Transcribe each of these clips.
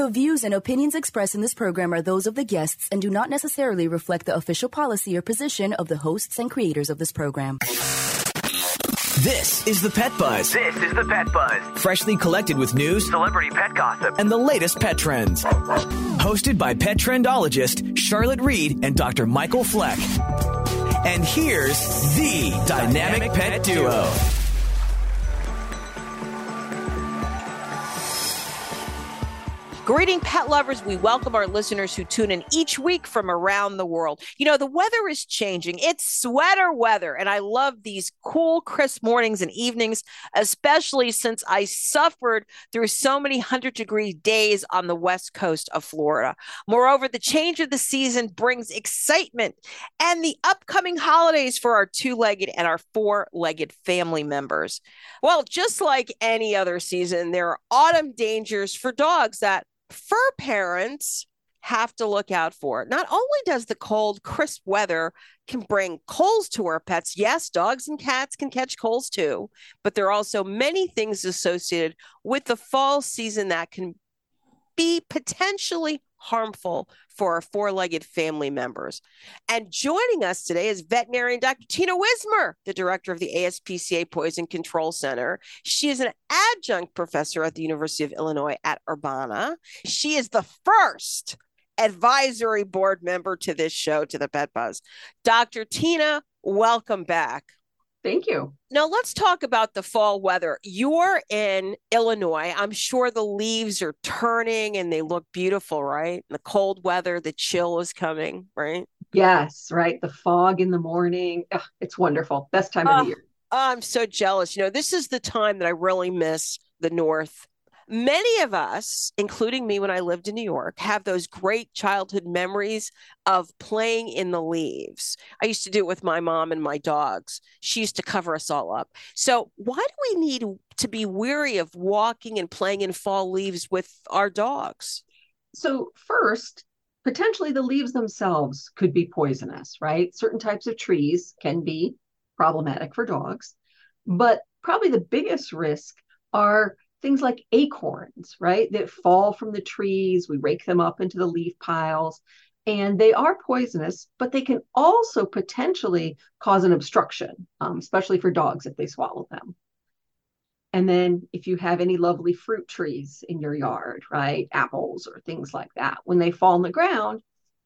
The views and opinions expressed in this program are those of the guests and do not necessarily reflect the official policy or position of the hosts and creators of this program. This is the Pet Buzz. This is the Pet Buzz. Freshly collected with news, celebrity pet gossip, and the latest pet trends. Hosted by pet trendologist Charlotte Reed and Dr. Michael Fleck. And here's the dynamic pet duo. Greeting pet lovers, we welcome our listeners who tune in each week from around the world. You know, the weather is changing. It's sweater weather, and I love these cool, crisp mornings and evenings, especially since I suffered through so many 100 degree days on the west coast of Florida. Moreover, the change of the season brings excitement and the upcoming holidays for our two legged and our four legged family members. Well, just like any other season, there are autumn dangers for dogs that fur parents have to look out for. Not only does the cold, crisp weather can bring colds to our pets, yes, dogs and cats can catch colds too, but there are also many things associated with the fall season that can be potentially harmful for our four legged family members. And joining us today is veterinarian Dr. Tina Wismer, the director of the ASPCA Poison Control Center. She is an adjunct professor at the University of Illinois at Urbana. She is the first advisory board member to this show, to the Pet Buzz. Dr. Tina, welcome back. Thank you. Now let's talk about the fall weather. You're in Illinois. I'm sure the leaves are turning and they look beautiful, right? The cold weather, the chill is coming, right? Yes, right. The fog in the morning. Ugh, it's wonderful. Best time oh, of the year. I'm so jealous. You know, this is the time that I really miss the North Many of us, including me when I lived in New York, have those great childhood memories of playing in the leaves. I used to do it with my mom and my dogs. She used to cover us all up. So, why do we need to be weary of walking and playing in fall leaves with our dogs? So, first, potentially the leaves themselves could be poisonous, right? Certain types of trees can be problematic for dogs. But probably the biggest risk are things like acorns, right, that fall from the trees. We rake them up into the leaf piles, and they are poisonous, but they can also potentially cause an obstruction, um, especially for dogs if they swallow them. And then if you have any lovely fruit trees in your yard, right, apples or things like that, when they fall on the ground,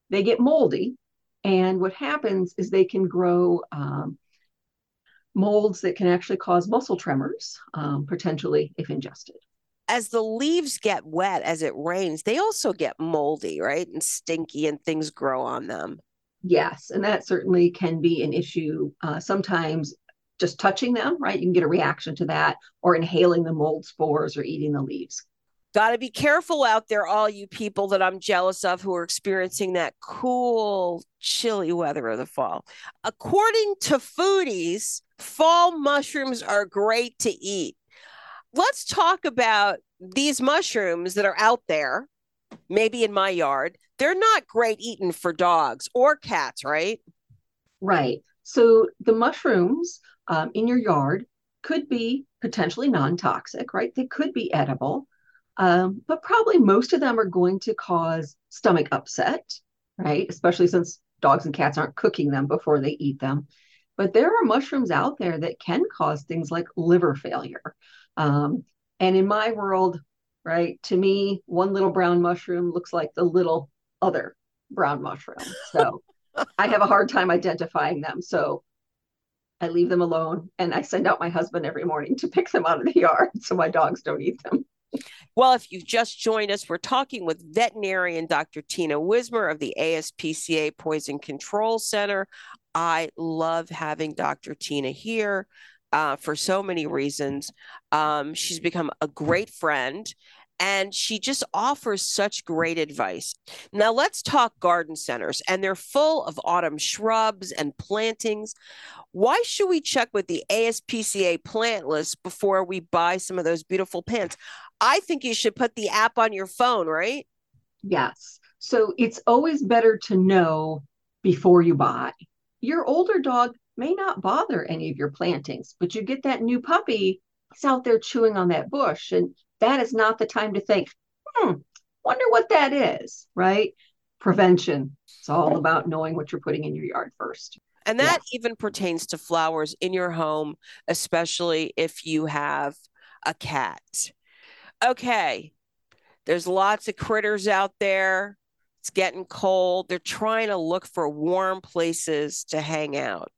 they get moldy. And what happens is they can grow um, molds that can actually cause muscle tremors, um, potentially if ingested. As the leaves get wet as it rains, they also get moldy, right? And stinky, and things grow on them. Yes, and that certainly can be an issue. Uh, sometimes just touching them, right? You can get a reaction to that, or inhaling the mold spores or eating the leaves. Got to be careful out there, all you people that I'm jealous of who are experiencing that cool, chilly weather of the fall. According to foodies, fall mushrooms are great to eat. Let's talk about these mushrooms that are out there, maybe in my yard. They're not great eating for dogs or cats, right? Right. So the mushrooms um, in your yard could be potentially non toxic, right? They could be edible um, but probably most of them are going to cause stomach upset, right? Especially since dogs and cats aren't cooking them before they eat them. But there are mushrooms out there that can cause things like liver failure. Um, and in my world, right, to me, one little brown mushroom looks like the little other brown mushroom. So I have a hard time identifying them. So I leave them alone and I send out my husband every morning to pick them out of the yard so my dogs don't eat them. Well, if you've just joined us, we're talking with veterinarian Dr. Tina Wismer of the ASPCA Poison Control Center. I love having Dr. Tina here uh, for so many reasons. Um, she's become a great friend and she just offers such great advice. Now, let's talk garden centers, and they're full of autumn shrubs and plantings. Why should we check with the ASPCA plant list before we buy some of those beautiful plants? I think you should put the app on your phone, right? Yes. So it's always better to know before you buy. Your older dog may not bother any of your plantings, but you get that new puppy, it's out there chewing on that bush. And that is not the time to think, hmm, Wonder what that is, right? Prevention. It's all about knowing what you're putting in your yard first. And that yeah. even pertains to flowers in your home, especially if you have a cat. Okay. There's lots of critters out there. It's getting cold. They're trying to look for warm places to hang out.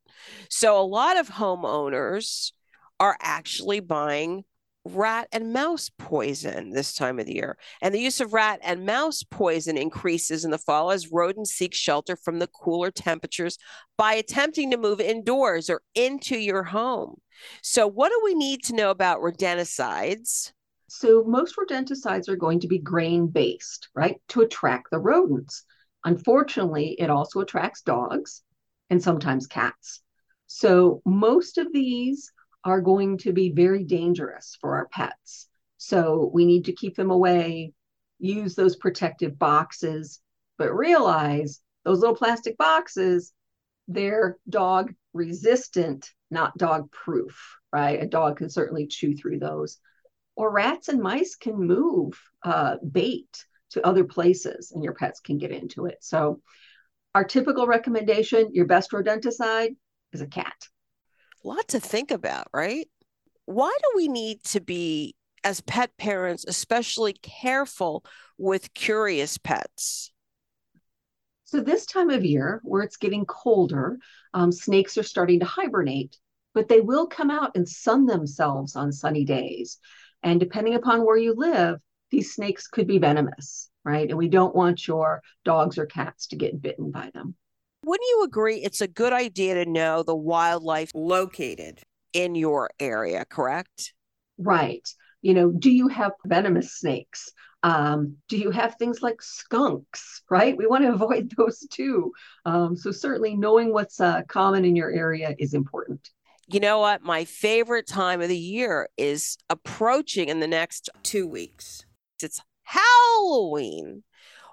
So a lot of homeowners are actually buying rat and mouse poison this time of the year. And the use of rat and mouse poison increases in the fall as rodents seek shelter from the cooler temperatures by attempting to move indoors or into your home. So, what do we need to know about rodenticides? So, most rodenticides are going to be grain based, right, to attract the rodents. Unfortunately, it also attracts dogs and sometimes cats. So, most of these are going to be very dangerous for our pets. So we need to keep them away, use those protective boxes, but realize those little plastic boxes, they're dog resistant, not dog proof, right? A dog can certainly chew through those. Or rats and mice can move uh, bait to other places and your pets can get into it. So, our typical recommendation your best rodenticide is a cat A lot to think about, right? Why do we need to be, as pet parents, especially careful with curious pets? So, this time of year where it's getting colder, um, snakes are starting to hibernate, but they will come out and sun themselves on sunny days. And depending upon where you live, these snakes could be venomous, right? And we don't want your dogs or cats to get bitten by them. Wouldn't you agree it's a good idea to know the wildlife located in your area, correct? Right. You know, do you have venomous snakes? Um, do you have things like skunks, right? We want to avoid those too. Um, so, certainly knowing what's uh, common in your area is important. You know what? My favorite time of the year is approaching in the next two weeks. It's Halloween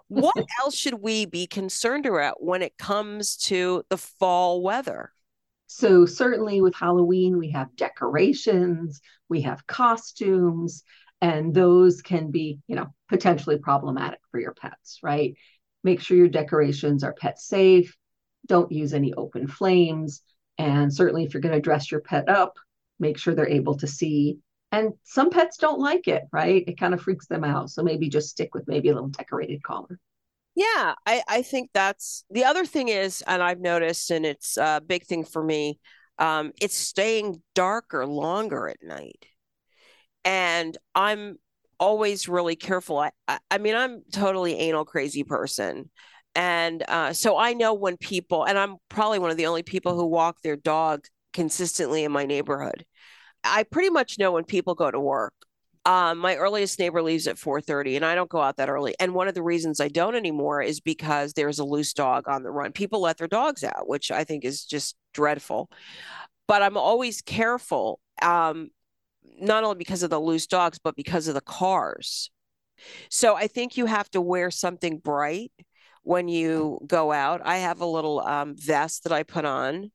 what else should we be concerned about when it comes to the fall weather? So, certainly with Halloween, we have decorations, we have costumes, and those can be, you know, potentially problematic for your pets, right? Make sure your decorations are pet safe. Don't use any open flames. And certainly, if you're going to dress your pet up, make sure they're able to see and some pets don't like it, right? It kind of freaks them out. So maybe just stick with maybe a little decorated collar. Yeah, I, I think that's the other thing is, and I've noticed, and it's a big thing for me, um, it's staying darker longer at night. And I'm always really careful. I, I, I mean, I'm totally anal crazy person. And uh, so I know when people, and I'm probably one of the only people who walk their dog consistently in my neighborhood. I pretty much know when people go to work. Um, my earliest neighbor leaves at 4:30, and I don't go out that early. And one of the reasons I don't anymore is because there's a loose dog on the run. People let their dogs out, which I think is just dreadful. But I'm always careful, um, not only because of the loose dogs, but because of the cars. So I think you have to wear something bright when you go out. I have a little um, vest that I put on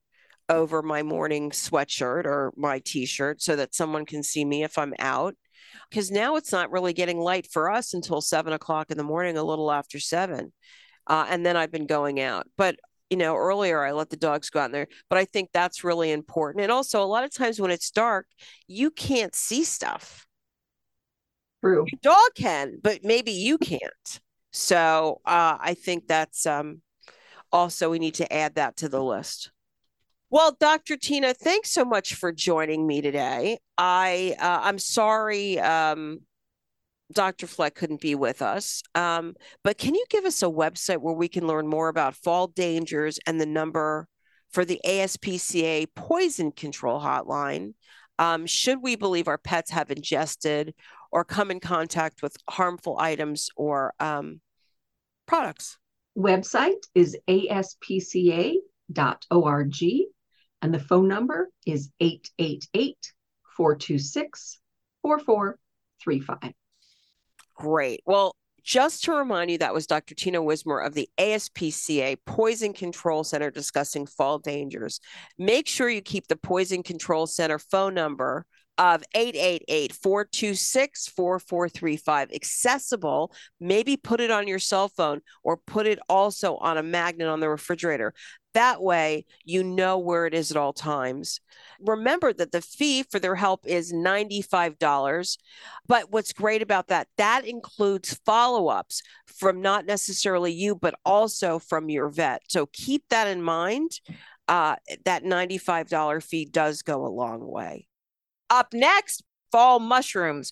over my morning sweatshirt or my t-shirt so that someone can see me if I'm out. Because now it's not really getting light for us until seven o'clock in the morning, a little after seven. Uh, and then I've been going out. But you know, earlier I let the dogs go out in there, but I think that's really important. And also, a lot of times when it's dark, you can't see stuff. True. Your dog can, but maybe you can't. So uh, I think that's um, also we need to add that to the list. Well, Dr. Tina, thanks so much for joining me today. I uh, I'm sorry um, Dr. Fleck couldn't be with us, um, but can you give us a website where we can learn more about fall dangers and the number for the ASPCA poison control hotline? Um, should we believe our pets have ingested or come in contact with harmful items or um, products? Website is aspca.org and the phone number is 888 426 4435. Great. Well, just to remind you, that was Dr. Tina Wismer of the ASPCA Poison Control Center discussing fall dangers. Make sure you keep the Poison Control Center phone number of 888-426-4435 accessible. Maybe put it on your cell phone or put it also on a magnet on the refrigerator. That way you know where it is at all times. Remember that the fee for their help is $95 but what's great about that that includes follow-ups from not necessarily you but also from your vet. So keep that in mind. Uh, that $95 fee does go a long way up next, fall mushrooms,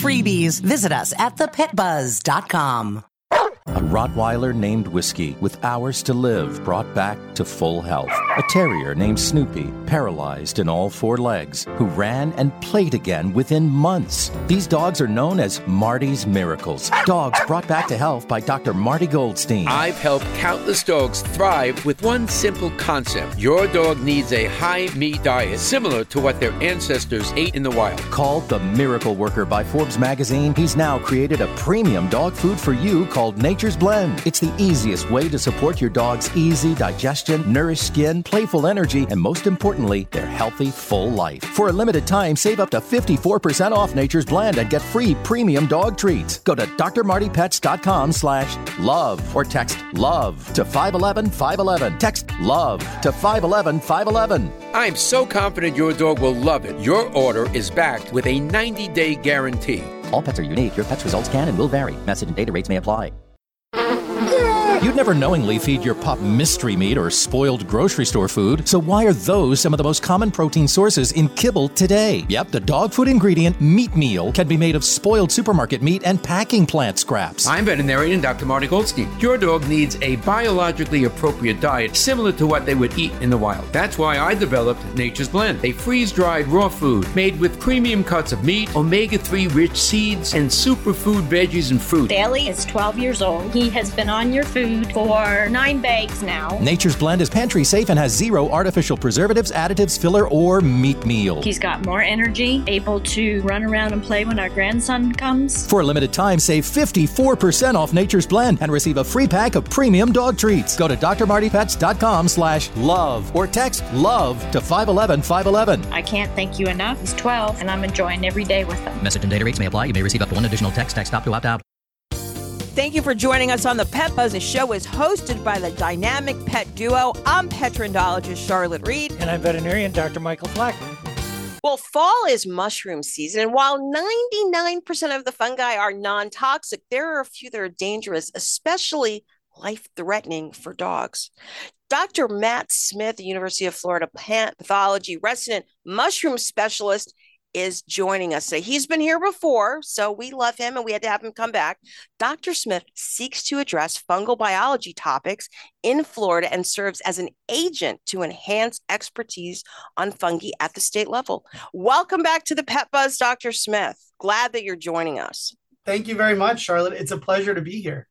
freebies, visit us at thepetbuzz.com. A Rottweiler named Whiskey, with hours to live, brought back to full health. A terrier named Snoopy, paralyzed in all four legs, who ran and played again within months. These dogs are known as Marty's Miracles. Dogs brought back to health by Dr. Marty Goldstein. I've helped countless dogs thrive with one simple concept. Your dog needs a high meat diet similar to what their ancestors ate in the wild. Called the Miracle Worker by Forbes magazine, he's now created a premium dog food for you called Nature's Blend. It's the easiest way to support your dog's easy digestion, nourished skin, playful energy, and most importantly, their healthy, full life. For a limited time, save up to 54% off Nature's Blend and get free premium dog treats. Go to drmartypets.com slash love or text love to 511 511. Text love to 511 511. I'm so confident your dog will love it. Your order is backed with a 90 day guarantee. All pets are unique. Your pet's results can and will vary. Message and data rates may apply. You'd never knowingly feed your pup mystery meat or spoiled grocery store food, so why are those some of the most common protein sources in kibble today? Yep, the dog food ingredient meat meal can be made of spoiled supermarket meat and packing plant scraps. I'm veterinarian Dr. Marty Goldstein. Your dog needs a biologically appropriate diet similar to what they would eat in the wild. That's why I developed Nature's Blend, a freeze dried raw food made with premium cuts of meat, omega 3 rich seeds, and superfood veggies and fruit. Bailey is 12 years old. He has been on your food for nine bags now. Nature's Blend is pantry safe and has zero artificial preservatives, additives, filler, or meat meal. He's got more energy, able to run around and play when our grandson comes. For a limited time, save 54% off Nature's Blend and receive a free pack of premium dog treats. Go to drmartypets.com slash love or text love to 511 511. I can't thank you enough. He's 12 and I'm enjoying every day with him. Message and data rates may apply. You may receive up to one additional text. Text stop to opt out. Thank you for joining us on the Pet Buzz. The show is hosted by the dynamic pet duo. I'm pet trendologist Charlotte Reed. And I'm veterinarian Dr. Michael Fleck. Well, fall is mushroom season, and while 99% of the fungi are non toxic, there are a few that are dangerous, especially life threatening for dogs. Dr. Matt Smith, University of Florida plant pathology resident mushroom specialist, is joining us today. He's been here before, so we love him and we had to have him come back. Dr. Smith seeks to address fungal biology topics in Florida and serves as an agent to enhance expertise on fungi at the state level. Welcome back to the Pet Buzz, Dr. Smith. Glad that you're joining us. Thank you very much, Charlotte. It's a pleasure to be here.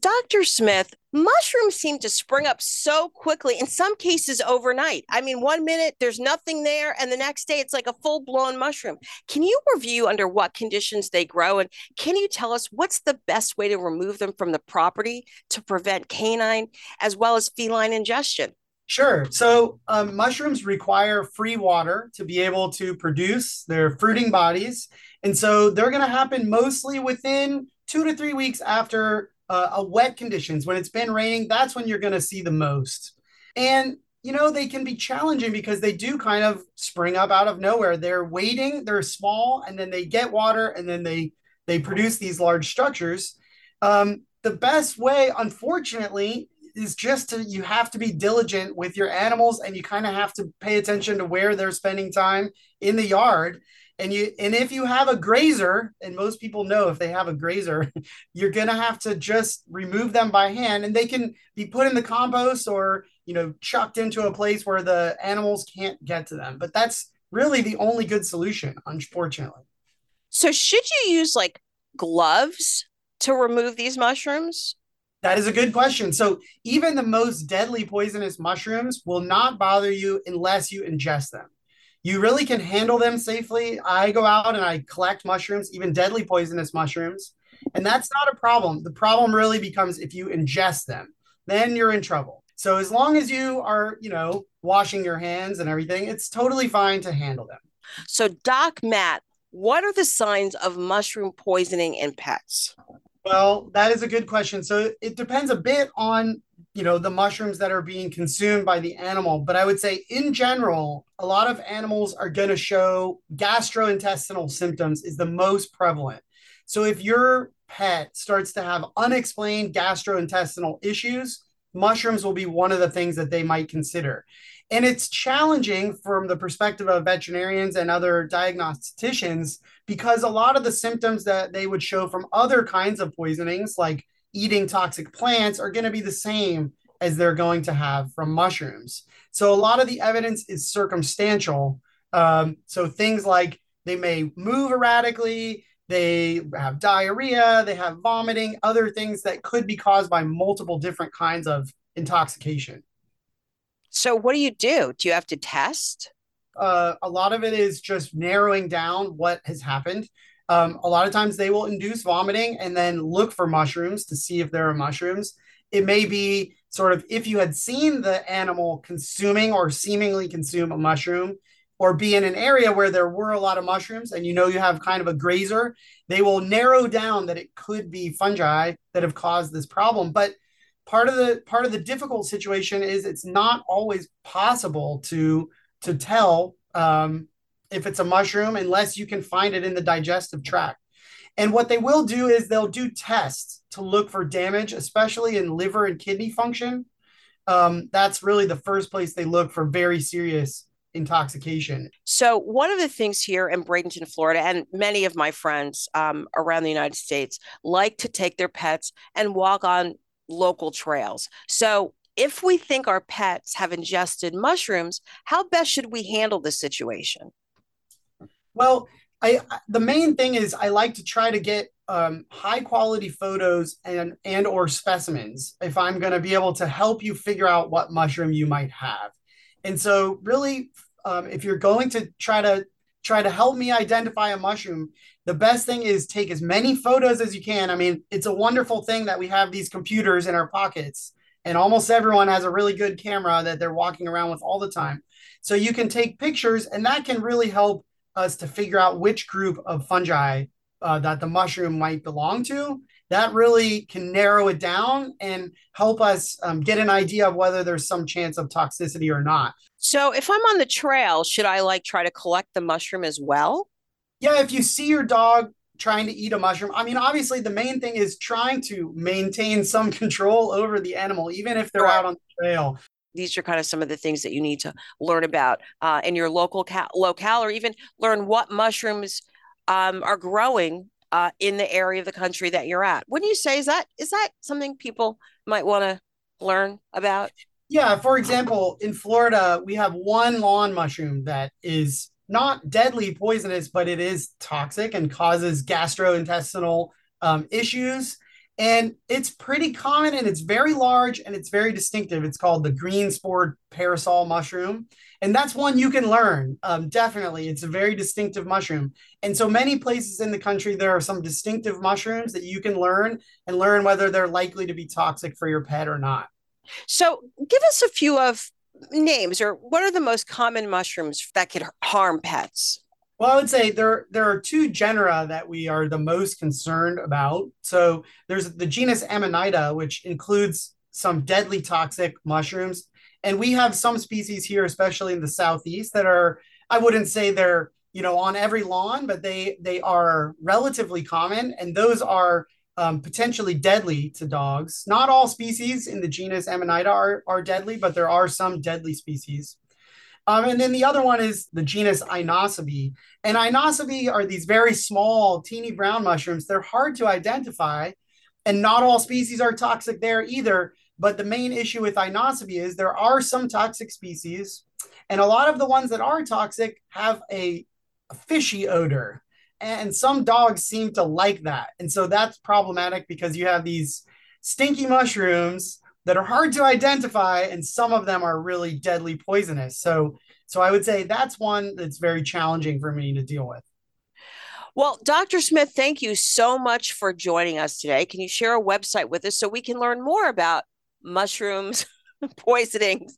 Dr. Smith, mushrooms seem to spring up so quickly, in some cases overnight. I mean, one minute there's nothing there, and the next day it's like a full blown mushroom. Can you review under what conditions they grow? And can you tell us what's the best way to remove them from the property to prevent canine as well as feline ingestion? Sure. So um, mushrooms require free water to be able to produce their fruiting bodies. And so they're going to happen mostly within two to three weeks after uh, a wet conditions. When it's been raining that's when you're going to see the most. And you know they can be challenging because they do kind of spring up out of nowhere. They're waiting they're small and then they get water and then they they produce these large structures. Um, the best way unfortunately is just to you have to be diligent with your animals and you kind of have to pay attention to where they're spending time in the yard and you and if you have a grazer and most people know if they have a grazer you're going to have to just remove them by hand and they can be put in the compost or you know chucked into a place where the animals can't get to them but that's really the only good solution, unfortunately. So, should you use like gloves to remove these mushrooms? That is a good question. So, even the most deadly poisonous mushrooms will not bother you unless you ingest them. You really can handle them safely. I go out and I collect mushrooms, even deadly poisonous mushrooms, and that's not a problem. The problem really becomes if you ingest them, then you're in trouble. So, as long as you are, you know, washing your hands and everything, it's totally fine to handle them. So, Doc Matt, what are the signs of mushroom poisoning in pets? Well, that is a good question. So it depends a bit on, you know, the mushrooms that are being consumed by the animal, but I would say in general, a lot of animals are going to show gastrointestinal symptoms is the most prevalent. So if your pet starts to have unexplained gastrointestinal issues, mushrooms will be one of the things that they might consider. And it's challenging from the perspective of veterinarians and other diagnosticians because a lot of the symptoms that they would show from other kinds of poisonings, like eating toxic plants, are going to be the same as they're going to have from mushrooms. So a lot of the evidence is circumstantial. Um, so things like they may move erratically, they have diarrhea, they have vomiting, other things that could be caused by multiple different kinds of intoxication. So, what do you do? Do you have to test? Uh, a lot of it is just narrowing down what has happened. Um, a lot of times they will induce vomiting and then look for mushrooms to see if there are mushrooms. It may be sort of if you had seen the animal consuming or seemingly consume a mushroom, or be in an area where there were a lot of mushrooms and you know you have kind of a grazer, they will narrow down that it could be fungi that have caused this problem. But part of the part of the difficult situation is it's not always possible to to tell um, if it's a mushroom unless you can find it in the digestive tract. And what they will do is they'll do tests to look for damage, especially in liver and kidney function. Um, that's really the first place they look for very serious intoxication. So, one of the things here in Bradenton, Florida, and many of my friends um, around the United States like to take their pets and walk on local trails. So, if we think our pets have ingested mushrooms, how best should we handle the situation? Well, I the main thing is I like to try to get um, high quality photos and and or specimens if I'm going to be able to help you figure out what mushroom you might have. And so, really, um, if you're going to try to try to help me identify a mushroom, the best thing is take as many photos as you can. I mean, it's a wonderful thing that we have these computers in our pockets, and almost everyone has a really good camera that they're walking around with all the time. So you can take pictures, and that can really help us to figure out which group of fungi uh, that the mushroom might belong to. That really can narrow it down and help us um, get an idea of whether there's some chance of toxicity or not. So, if I'm on the trail, should I like try to collect the mushroom as well? yeah, if you see your dog trying to eat a mushroom, I mean, obviously the main thing is trying to maintain some control over the animal, even if they're right. out on the trail. These are kind of some of the things that you need to learn about uh, in your local ca- locale, or even learn what mushrooms um, are growing uh, in the area of the country that you're at. Wouldn't you say is that is that something people might want to learn about? Yeah, for example, in Florida, we have one lawn mushroom that is not deadly poisonous, but it is toxic and causes gastrointestinal um, issues. And it's pretty common and it's very large and it's very distinctive. It's called the green spored parasol mushroom. And that's one you can learn. Um, definitely. It's a very distinctive mushroom. And so many places in the country, there are some distinctive mushrooms that you can learn and learn whether they're likely to be toxic for your pet or not. So give us a few of names or what are the most common mushrooms that could harm pets? Well, I would say there there are two genera that we are the most concerned about. So there's the genus Amanita, which includes some deadly toxic mushrooms, and we have some species here, especially in the southeast, that are I wouldn't say they're you know on every lawn, but they they are relatively common, and those are um, potentially deadly to dogs. Not all species in the genus Amanita are, are deadly, but there are some deadly species. Um, and then the other one is the genus Inocybe. And Inocybe are these very small, teeny brown mushrooms. They're hard to identify, and not all species are toxic there either. But the main issue with Inocybe is there are some toxic species, And a lot of the ones that are toxic have a fishy odor. And some dogs seem to like that. And so that's problematic because you have these stinky mushrooms that are hard to identify and some of them are really deadly poisonous. So so I would say that's one that's very challenging for me to deal with. Well, Dr. Smith, thank you so much for joining us today. Can you share a website with us so we can learn more about mushrooms, poisoning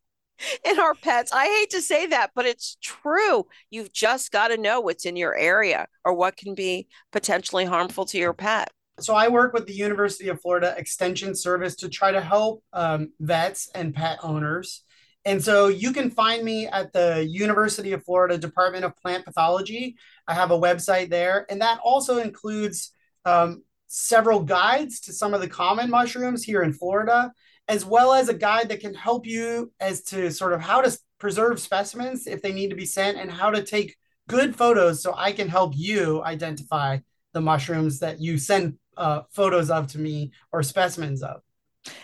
in our pets? I hate to say that, but it's true. You've just got to know what's in your area or what can be potentially harmful to your pet. So I work with the University of Florida Extension Service to try to help um, vets and pet owners and so you can find me at the University of Florida Department of Plant Pathology. I have a website there, and that also includes um, several guides to some of the common mushrooms here in Florida, as well as a guide that can help you as to sort of how to preserve specimens if they need to be sent and how to take good photos so I can help you identify the mushrooms that you send uh, photos of to me or specimens of.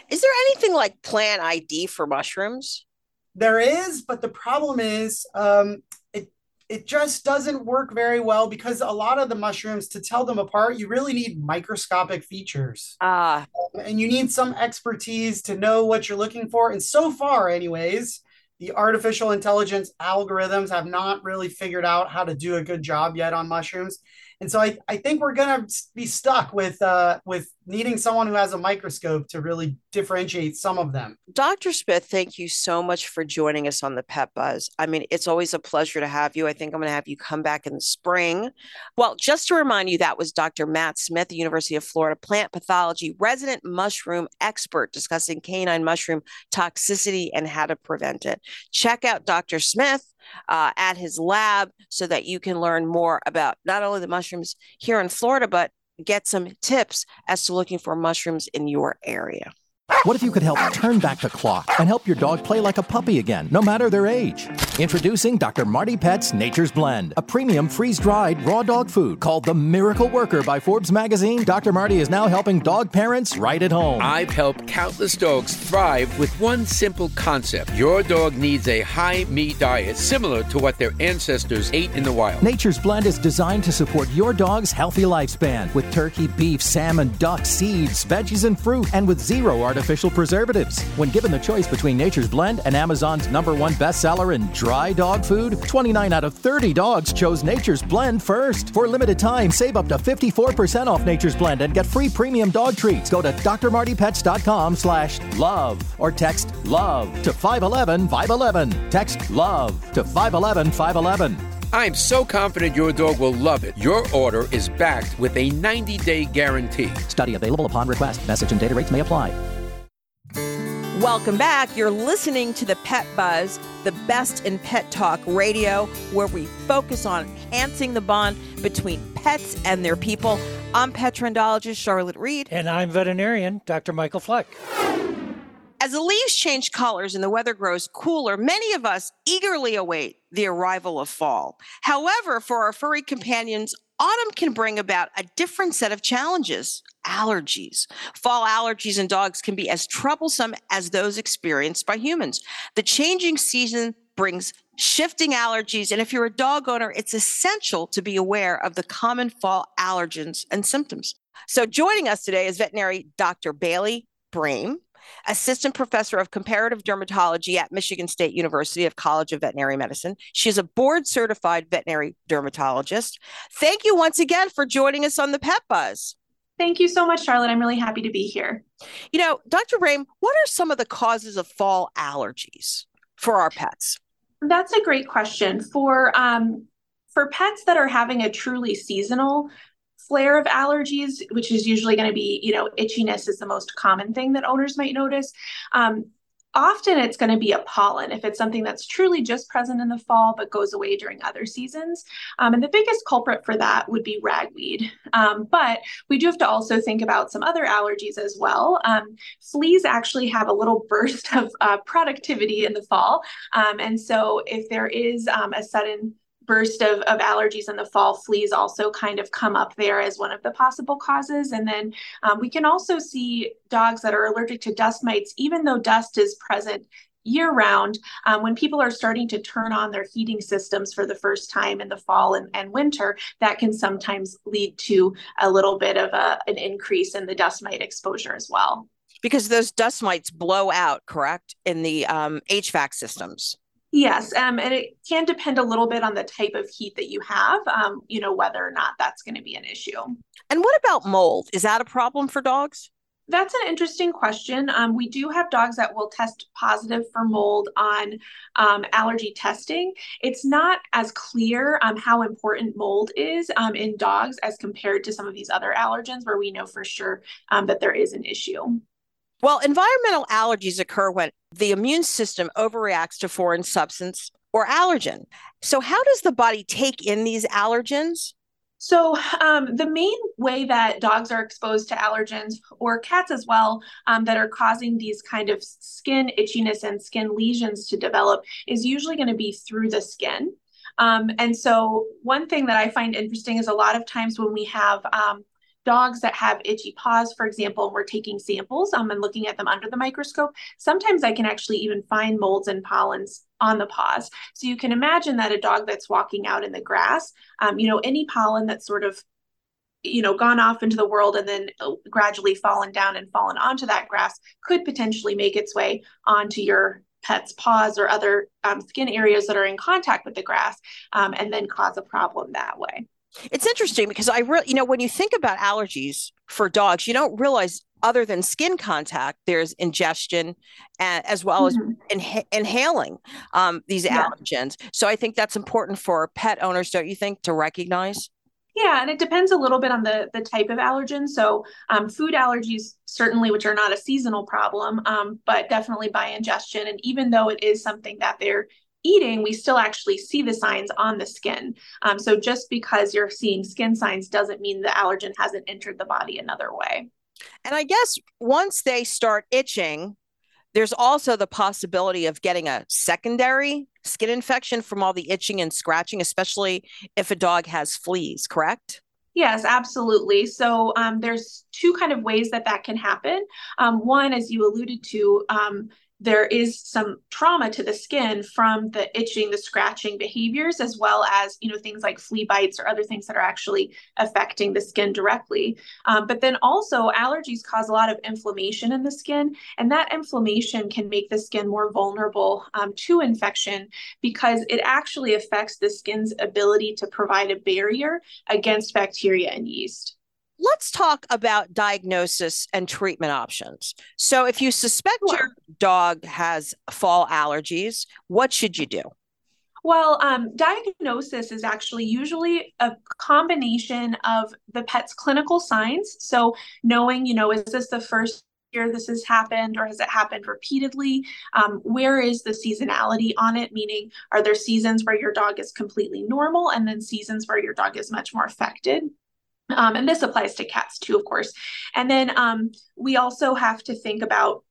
Is there anything like plant ID for mushrooms? There is, but the problem is um, it it just doesn't work very well because a lot of the mushrooms to tell them apart, you really need microscopic features. Ah. Uh, and you need some expertise to know what you're looking for. And so far, anyways, the artificial intelligence algorithms have not really figured out how to do a good job yet on mushrooms. And so I, I think we're gonna be stuck with uh, with needing someone who has a microscope to really differentiate some of them. Dr. Smith, thank you so much for joining us on the Pet Buzz. I mean, it's always a pleasure to have you. I think I'm going to have you come back in the spring. Well, just to remind you, that was Dr. Matt Smith, the University of Florida plant pathology resident mushroom expert discussing canine mushroom toxicity and how to prevent it. Check out Dr. Smith uh, at his lab so that you can learn more about not only the mushrooms here in Florida, but get some tips as to looking for mushrooms in your area. What if you could help turn back the clock and help your dog play like a puppy again, no matter their age? Introducing Dr. Marty Pet's Nature's Blend, a premium freeze dried raw dog food called the Miracle Worker by Forbes magazine. Dr. Marty is now helping dog parents right at home. I've helped countless dogs thrive with one simple concept your dog needs a high meat diet similar to what their ancestors ate in the wild. Nature's Blend is designed to support your dog's healthy lifespan with turkey, beef, salmon, duck, seeds, veggies, and fruit, and with zero artificial preservatives. When given the choice between Nature's Blend and Amazon's number one bestseller in dry dog food, 29 out of 30 dogs chose Nature's Blend first. For a limited time, save up to 54% off Nature's Blend and get free premium dog treats. Go to drmartypets.com slash love or text love to 511 511. Text love to 511 511. I'm so confident your dog will love it. Your order is backed with a 90 day guarantee. Study available upon request. Message and data rates may apply. Welcome back. You're listening to the Pet Buzz, the best in pet talk radio, where we focus on enhancing the bond between pets and their people. I'm pet trendologist Charlotte Reed. And I'm veterinarian Dr. Michael Fleck. As the leaves change colors and the weather grows cooler, many of us eagerly await the arrival of fall. However, for our furry companions, autumn can bring about a different set of challenges allergies. Fall allergies in dogs can be as troublesome as those experienced by humans. The changing season brings shifting allergies, and if you're a dog owner, it's essential to be aware of the common fall allergens and symptoms. So, joining us today is veterinary Dr. Bailey Brame assistant professor of comparative dermatology at Michigan State University of College of Veterinary Medicine. She's a board certified veterinary dermatologist. Thank you once again for joining us on the Pet Buzz. Thank you so much, Charlotte. I'm really happy to be here. You know, Dr. Brame, what are some of the causes of fall allergies for our pets? That's a great question. For um, for pets that are having a truly seasonal flare of allergies, which is usually going to be, you know, itchiness is the most common thing that owners might notice. Um, often it's going to be a pollen if it's something that's truly just present in the fall but goes away during other seasons. Um, and the biggest culprit for that would be ragweed. Um, but we do have to also think about some other allergies as well. Um, fleas actually have a little burst of uh, productivity in the fall. Um, and so if there is um, a sudden burst of, of allergies in the fall, fleas also kind of come up there as one of the possible causes. And then um, we can also see dogs that are allergic to dust mites, even though dust is present year round, um, when people are starting to turn on their heating systems for the first time in the fall and, and winter, that can sometimes lead to a little bit of a, an increase in the dust mite exposure as well. Because those dust mites blow out, correct, in the um, HVAC systems. Yes, um, and it can depend a little bit on the type of heat that you have, um, you know, whether or not that's going to be an issue. And what about mold? Is that a problem for dogs? That's an interesting question. Um, we do have dogs that will test positive for mold on um, allergy testing. It's not as clear um, how important mold is um, in dogs as compared to some of these other allergens where we know for sure um, that there is an issue. Well, environmental allergies occur when the immune system overreacts to foreign substance or allergen. So, how does the body take in these allergens? So, um, the main way that dogs are exposed to allergens, or cats as well, um, that are causing these kind of skin itchiness and skin lesions to develop is usually going to be through the skin. Um, and so, one thing that I find interesting is a lot of times when we have um, dogs that have itchy paws, for example, we're taking samples um, and looking at them under the microscope, sometimes I can actually even find molds and pollens on the paws. So you can imagine that a dog that's walking out in the grass, um, you know, any pollen that's sort of you know gone off into the world and then uh, gradually fallen down and fallen onto that grass could potentially make its way onto your pet's paws or other um, skin areas that are in contact with the grass um, and then cause a problem that way it's interesting because I really, you know, when you think about allergies for dogs, you don't realize other than skin contact, there's ingestion as well mm-hmm. as inha- inhaling um, these yeah. allergens. So I think that's important for pet owners, don't you think, to recognize? Yeah, and it depends a little bit on the the type of allergen. So, um, food allergies certainly, which are not a seasonal problem, um, but definitely by ingestion. And even though it is something that they're eating, we still actually see the signs on the skin. Um, so just because you're seeing skin signs doesn't mean the allergen hasn't entered the body another way. And I guess once they start itching, there's also the possibility of getting a secondary skin infection from all the itching and scratching, especially if a dog has fleas, correct? Yes, absolutely. So um, there's two kind of ways that that can happen. Um, one, as you alluded to, um, there is some trauma to the skin from the itching the scratching behaviors as well as you know things like flea bites or other things that are actually affecting the skin directly. Um, but then also allergies cause a lot of inflammation in the skin and that inflammation can make the skin more vulnerable um, to infection because it actually affects the skin's ability to provide a barrier against bacteria and yeast let's talk about diagnosis and treatment options. So, if you suspect sure. your dog has fall allergies, what should you do? Well, um, diagnosis is actually usually a combination of the pet's clinical signs. So, knowing, you know, is this the first year this has happened or has it happened repeatedly? Um, where is the seasonality on it? Meaning, are there seasons where your dog is completely normal and then seasons where your dog is much more affected? Um, and this applies to cats too, of course. And then um, we also have to think about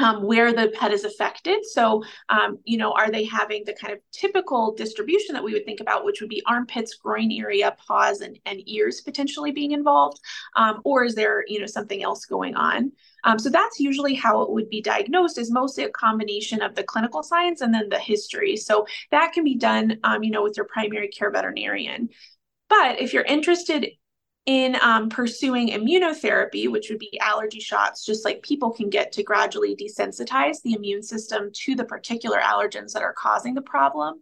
um, where the pet is affected. So, um, you know, are they having the kind of typical distribution that we would think about, which would be armpits, groin area, paws, and, and ears potentially being involved? Um, or is there, you know, something else going on? Um, so that's usually how it would be diagnosed is mostly a combination of the clinical signs and then the history. So that can be done, um, you know, with your primary care veterinarian. But if you're interested in um, pursuing immunotherapy, which would be allergy shots, just like people can get to gradually desensitize the immune system to the particular allergens that are causing the problem,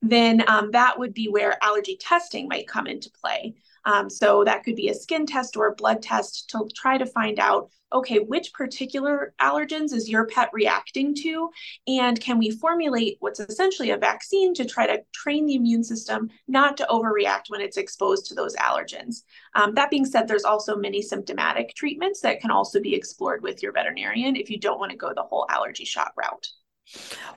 then um, that would be where allergy testing might come into play. Um, so that could be a skin test or a blood test to try to find out okay, which particular allergens is your pet reacting to? And can we formulate what's essentially a vaccine to try to train the immune system not to overreact when it's exposed to those allergens? Um, that being said, there's also many symptomatic treatments that can also be explored with your veterinarian if you don't want to go the whole allergy shot route.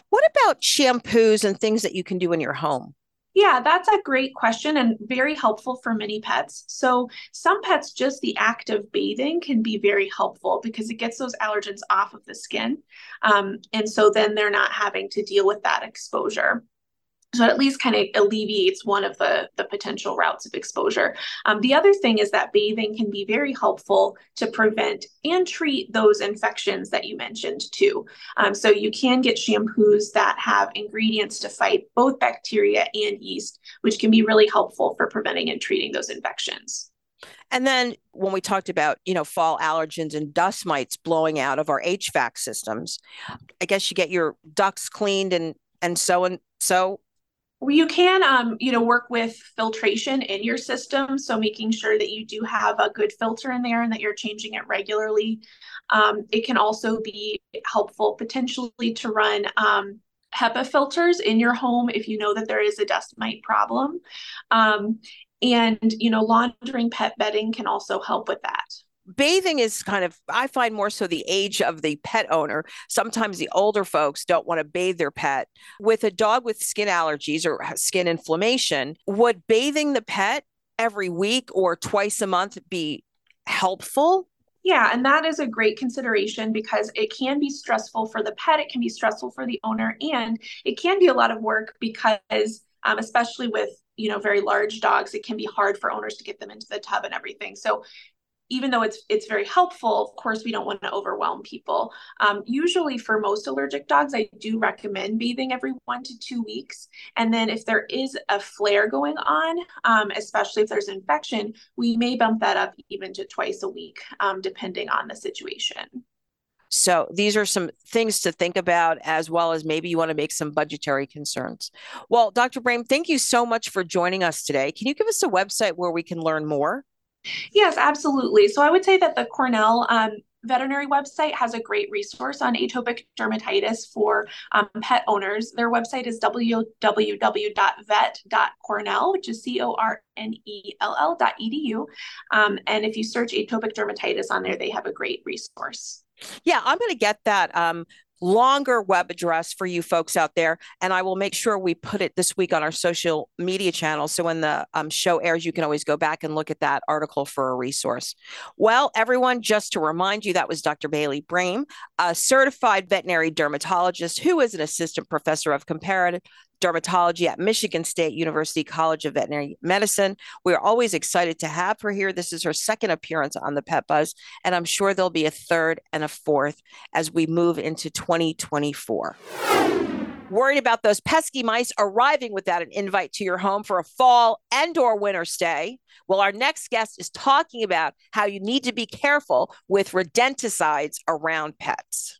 What about shampoos and things that you can do in your home? Yeah, that's a great question and very helpful for many pets. So, some pets, just the act of bathing can be very helpful because it gets those allergens off of the skin. Um, and so then they're not having to deal with that exposure. So at least kind of alleviates one of the, the potential routes of exposure. Um, the other thing is that bathing can be very helpful to prevent and treat those infections that you mentioned too. Um, so you can get shampoos that have ingredients to fight both bacteria and yeast, which can be really helpful for preventing and treating those infections. And then when we talked about, you know, fall allergens and dust mites blowing out of our HVAC systems, I guess you get your ducts cleaned and and so and so you can, um, you know, work with filtration in your system. So making sure that you do have a good filter in there and that you're changing it regularly. Um, it can also be helpful potentially to run um, HEPA filters in your home if you know that there is a dust mite problem. Um, and, you know, laundering pet bedding can also help with that bathing is kind of i find more so the age of the pet owner. Sometimes the older folks don't want to bathe their pet. With a dog with skin allergies or skin inflammation would bathing the pet every week or twice a month be helpful? Yeah, and that is a great consideration because it can be stressful for the pet, it can be stressful for the owner, and it can be a lot of work because, um, especially with you know very large dogs, it can be hard for owners to get them into the tub and everything. So even though it's it's very helpful, of course, we don't want to overwhelm people. Um, usually, for most allergic dogs, I do recommend bathing every one to two weeks. And then, if there is a flare going on, um, especially if there's infection, we may bump that up even to twice a week, um, depending on the situation. So these are some things to think about, as well as maybe you want to make some budgetary concerns. Well, Dr. Brame, thank you so much for joining us today. Can you give us a website where we can learn more? Yes, absolutely. So I would say that the Cornell um, veterinary website has a great resource on atopic dermatitis for um, pet owners. Their website is www.vet.cornell, which is C O R N E L L.edu. Um, and if you search atopic dermatitis on there, they have a great resource. Yeah, I'm going to get that um, longer web address for you folks out there. And I will make sure we put it this week on our social media channel. So when the um, show airs, you can always go back and look at that article for a resource. Well, everyone, just to remind you, that was Dr. Bailey Brame, a certified veterinary dermatologist who is an assistant professor of comparative dermatology at Michigan State University College of Veterinary Medicine. We're always excited to have her here. This is her second appearance on the Pet Buzz, and I'm sure there'll be a third and a fourth as we move into 2024 worried about those pesky mice arriving without an invite to your home for a fall and or winter stay well our next guest is talking about how you need to be careful with rodenticides around pets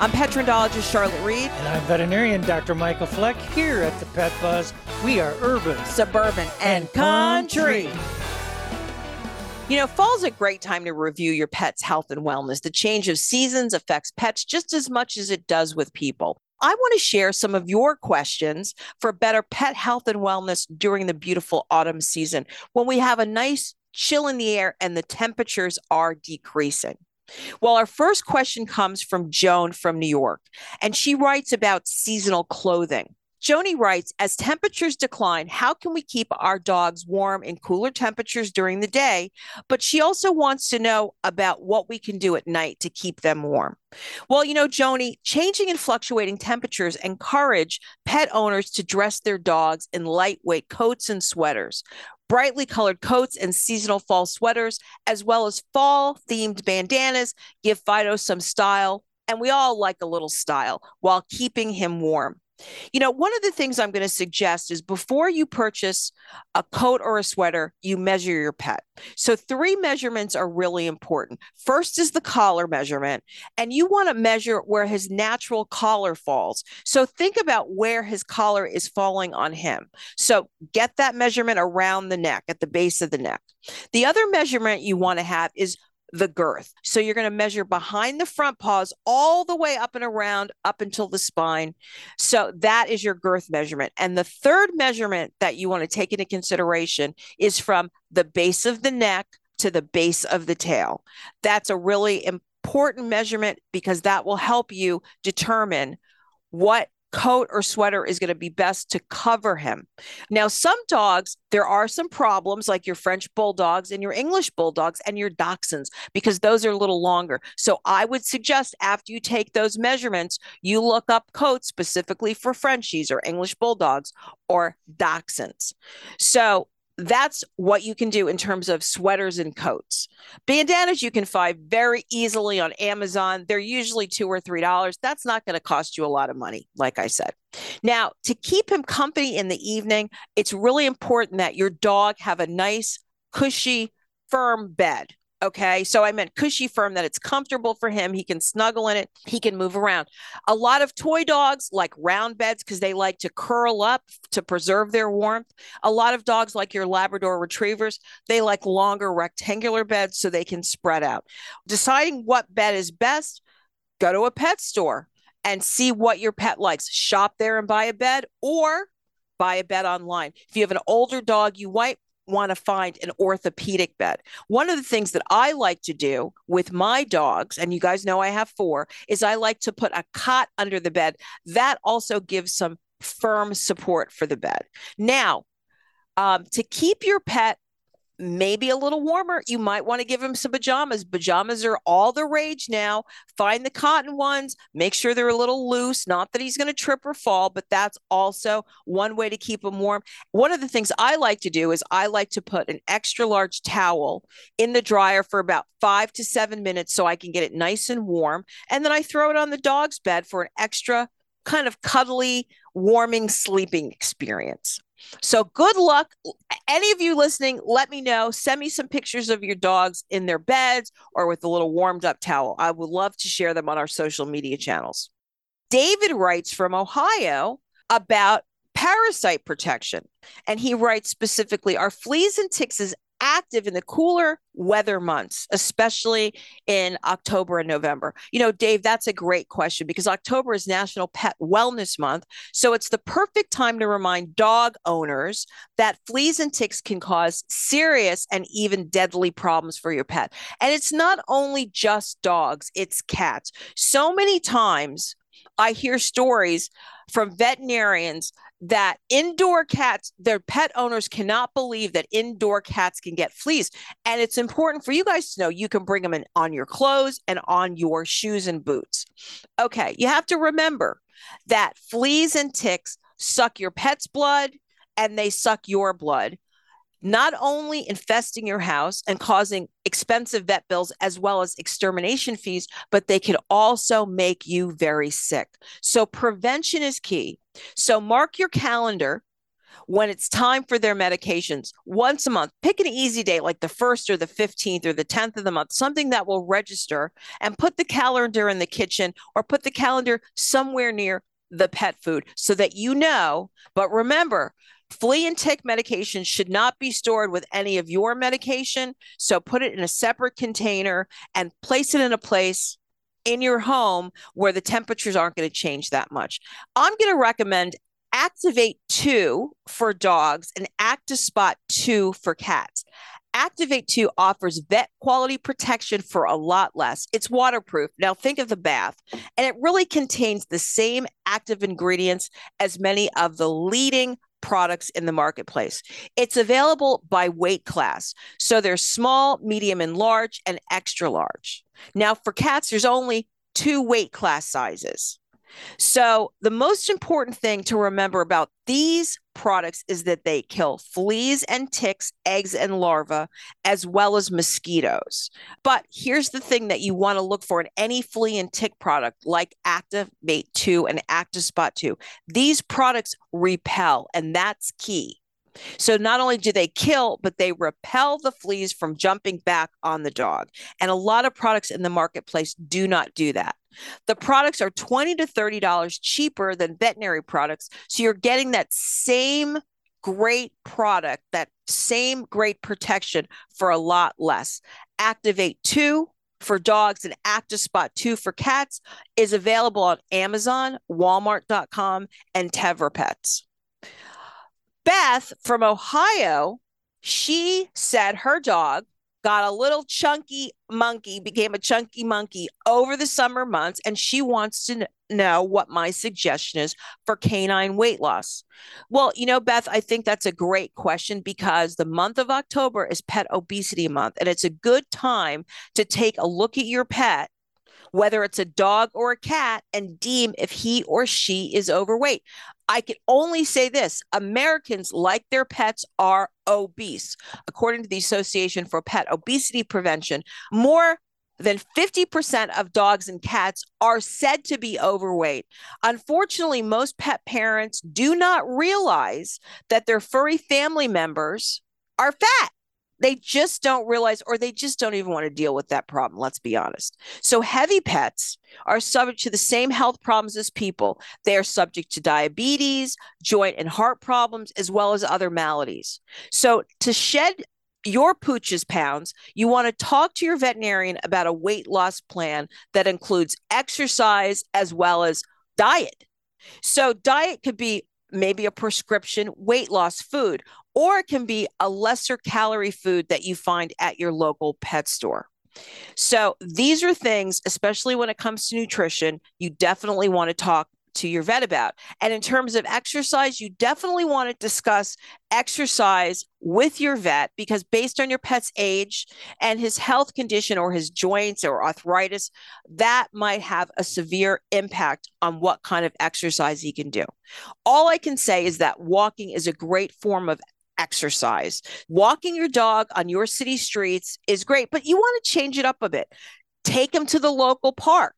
I'm petrendologist Charlotte Reed. And I'm veterinarian Dr. Michael Fleck here at the Pet Buzz. We are urban, suburban, and country. You know, fall's a great time to review your pet's health and wellness. The change of seasons affects pets just as much as it does with people. I want to share some of your questions for better pet health and wellness during the beautiful autumn season when we have a nice chill in the air and the temperatures are decreasing. Well, our first question comes from Joan from New York, and she writes about seasonal clothing. Joni writes, as temperatures decline, how can we keep our dogs warm in cooler temperatures during the day? But she also wants to know about what we can do at night to keep them warm. Well, you know, Joni, changing and fluctuating temperatures encourage pet owners to dress their dogs in lightweight coats and sweaters brightly colored coats and seasonal fall sweaters, as well as fall themed bandanas, give Fido some style. And we all like a little style while keeping him warm. You know, one of the things I'm going to suggest is before you purchase a coat or a sweater, you measure your pet. So, three measurements are really important. First is the collar measurement, and you want to measure where his natural collar falls. So, think about where his collar is falling on him. So, get that measurement around the neck, at the base of the neck. The other measurement you want to have is the girth. So you're going to measure behind the front paws all the way up and around up until the spine. So that is your girth measurement. And the third measurement that you want to take into consideration is from the base of the neck to the base of the tail. That's a really important measurement because that will help you determine what coat or sweater is going to be best to cover him. Now, some dogs, there are some problems like your French bulldogs and your English bulldogs and your dachshunds because those are a little longer. So I would suggest after you take those measurements, you look up coats specifically for Frenchies or English bulldogs or dachshunds. So that's what you can do in terms of sweaters and coats. Bandanas you can find very easily on Amazon. They're usually two or three dollars. That's not going to cost you a lot of money, like I said. Now, to keep him company in the evening, it's really important that your dog have a nice, cushy, firm bed. Okay. So I meant cushy firm that it's comfortable for him. He can snuggle in it. He can move around. A lot of toy dogs like round beds because they like to curl up to preserve their warmth. A lot of dogs like your Labrador retrievers, they like longer rectangular beds so they can spread out. Deciding what bed is best, go to a pet store and see what your pet likes. Shop there and buy a bed or buy a bed online. If you have an older dog, you might want to find an orthopedic bed. One of the things that I like to do with my dogs, and you guys know I have four, is I like to put a cot under the bed. That also gives some firm support for the bed. Now, um, to keep your pet maybe a little warmer, you might want to give him some pajamas. Pajamas are all the rage now. Find the cotton ones, make sure they're a little loose. Not that he's going to trip or fall, but that's also one way to keep him warm. One of the things I like to do is I like to put an extra large towel in the dryer for about five to seven minutes so I can get it nice and warm. And then I throw it on the dog's bed for an extra kind of cuddly, warming sleeping experience. So good luck. Any of you listening, let me know. Send me some pictures of your dogs in their beds or with a little warmed up towel. I would love to share them on our social media channels. David writes from Ohio about parasite protection. And he writes specifically Are fleas and ticks active in the cooler weather months, especially in October and November? You know, Dave, that's a great question because October is National Pet Wellness Month. So it's the perfect time to remind dog owners that fleas and ticks can cause serious and even deadly problems for your pet. And it's not only just dogs, it's cats. So many times I hear stories from veterinarians that indoor cats, their pet owners cannot believe that indoor cats can get fleas. And it's important for you guys to know you can bring them in on your clothes and on your shoes and boots. Okay, you have to remember that fleas and ticks suck your pet's blood and they suck your blood not only infesting your house and causing expensive vet bills as well as extermination fees, but they can also make you very sick. So, prevention is key. So, mark your calendar when it's time for their medications once a month. Pick an easy day like the first or the 15th or the 10th of the month, something that will register and put the calendar in the kitchen or put the calendar somewhere near the pet food so that you know. But remember, Flea and tick medication should not be stored with any of your medication. So put it in a separate container and place it in a place in your home where the temperatures aren't going to change that much. I'm going to recommend Activate 2 for dogs and ActiSpot 2 for cats. Activate 2 offers vet quality protection for a lot less. It's waterproof. Now, think of the bath, and it really contains the same active ingredients as many of the leading products in the marketplace. It's available by weight class. So there's small, medium, and large, and extra large. Now, for cats, there's only two weight class sizes. So, the most important thing to remember about these products is that they kill fleas and ticks, eggs and larvae, as well as mosquitoes. But here's the thing that you want to look for in any flea and tick product like Activate 2 and ActiSpot 2. These products repel, and that's key. So not only do they kill, but they repel the fleas from jumping back on the dog. And a lot of products in the marketplace do not do that. The products are 20 to $30 cheaper than veterinary products. So you're getting that same great product, that same great protection for a lot less. Activate 2 for dogs and ActiSpot 2 for cats is available on Amazon, Walmart.com, and Tevra Pets. Beth from Ohio, she said her dog got a little chunky monkey, became a chunky monkey over the summer months, and she wants to know what my suggestion is for canine weight loss. Well, you know, Beth, I think that's a great question because the month of October is Pet Obesity Month, and it's a good time to take a look at your pet whether it's a dog or a cat, and deem if he or she is overweight. I can only say this Americans, like their pets, are obese. According to the Association for Pet Obesity Prevention, more than 50% of dogs and cats are said to be overweight. Unfortunately, most pet parents do not realize that their furry family members are fat they just don't realize or they just don't even want to deal with that problem let's be honest. So heavy pets are subject to the same health problems as people. They are subject to diabetes joint and heart problems as well as other maladies. So to shed your pooch's pounds, you want to talk to your veterinarian about a weight loss plan that includes exercise as well as diet. So, diet could be maybe a prescription weight loss food, or it can be a lesser calorie food that you find at your local pet store. So, these are things, especially when it comes to nutrition, you definitely want to talk to your vet about. And in terms of exercise, you definitely want to discuss exercise with your vet because based on your pet's age and his health condition or his joints or arthritis, that might have a severe impact on what kind of exercise he can do. All I can say is that walking is a great form of exercise. Walking your dog on your city streets is great, but you want to change it up a bit. Take him to the local park.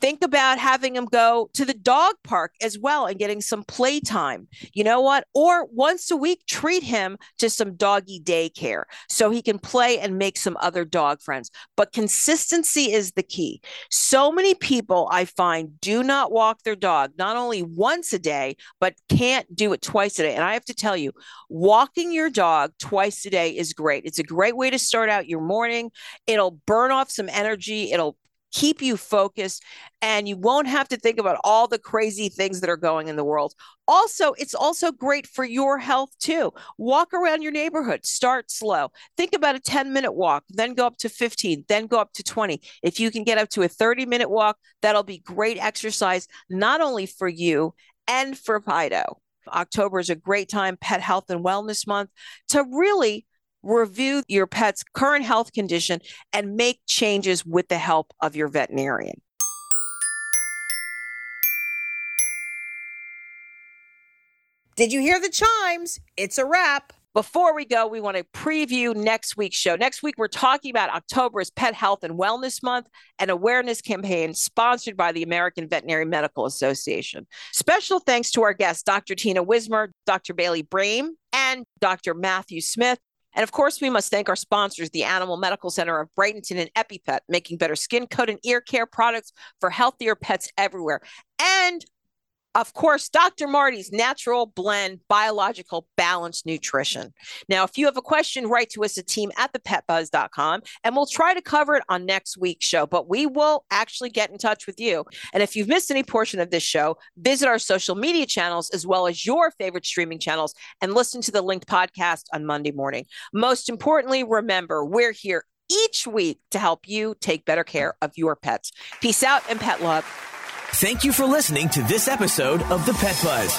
Think about having him go to the dog park as well and getting some playtime. You know what? Or once a week, treat him to some doggy daycare so he can play and make some other dog friends. But consistency is the key. So many people I find do not walk their dog not only once a day, but can't do it twice a day. And I have to tell you, walking your dog twice a day is great. It's a great way to start out your morning. It'll burn off some energy. It'll keep you focused and you won't have to think about all the crazy things that are going in the world. Also, it's also great for your health too. Walk around your neighborhood, start slow. Think about a 10 minute walk, then go up to 15, then go up to 20. If you can get up to a 30 minute walk, that'll be great exercise, not only for you and for Fido. October is a great time, Pet Health and Wellness Month, to really review your pet's current health condition, and make changes with the help of your veterinarian. Did you hear the chimes? It's a wrap. Before we go, we want to preview next week's show. Next week, we're talking about October's Pet Health and Wellness Month, an awareness campaign sponsored by the American Veterinary Medical Association. Special thanks to our guests, Dr. Tina Wismer, Dr. Bailey Brame, and Dr. Matthew Smith. And of course, we must thank our sponsors, the Animal Medical Center of Bradenton and EpiPet, making better skin, coat, and ear care products for healthier pets everywhere. And of course, Dr. Marty's natural blend biological balanced nutrition. Now, if you have a question, write to us at team at thepetbuzz.com and we'll try to cover it on next week's show, but we will actually get in touch with you. And if you've missed any portion of this show, visit our social media channels as well as your favorite streaming channels and listen to the linked podcast on Monday morning. Most importantly, remember, we're here each week to help you take better care of your pets. Peace out and pet love. Thank you for listening to this episode of The Pet Buzz.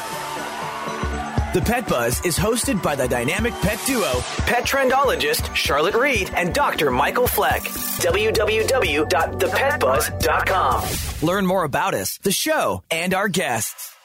The Pet Buzz is hosted by the dynamic pet duo, pet trendologist Charlotte Reed and Dr. Michael Fleck. www.thepetbuzz.com. Learn more about us, the show, and our guests.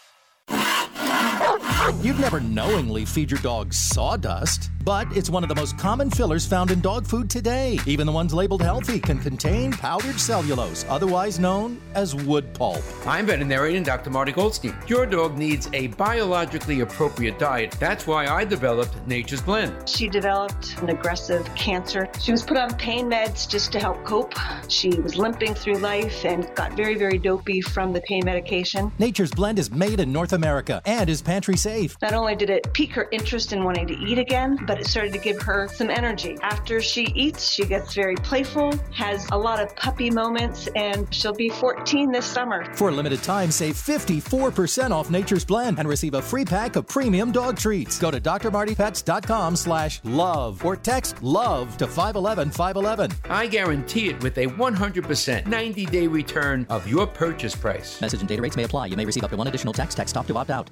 You'd never knowingly feed your dog sawdust, but it's one of the most common fillers found in dog food today. Even the ones labeled healthy can contain powdered cellulose, otherwise known as wood pulp. I'm veterinarian Dr. Marty Goldstein. Your dog needs a biologically appropriate diet. That's why I developed Nature's Blend. She developed an aggressive cancer. She was put on pain meds just to help cope. She was limping through life and got very, very dopey from the pain medication. Nature's Blend is made in North America and is pantry safe. Not only did it pique her interest in wanting to eat again, but it started to give her some energy. After she eats, she gets very playful, has a lot of puppy moments, and she'll be 14 this summer. For a limited time, save 54% off Nature's Blend and receive a free pack of premium dog treats. Go to drmartypets.com slash love or text love to 511 511. I guarantee it with a 100% 90 day return of your purchase price. Message and data rates may apply. You may receive up to one additional text. Text stop to opt out.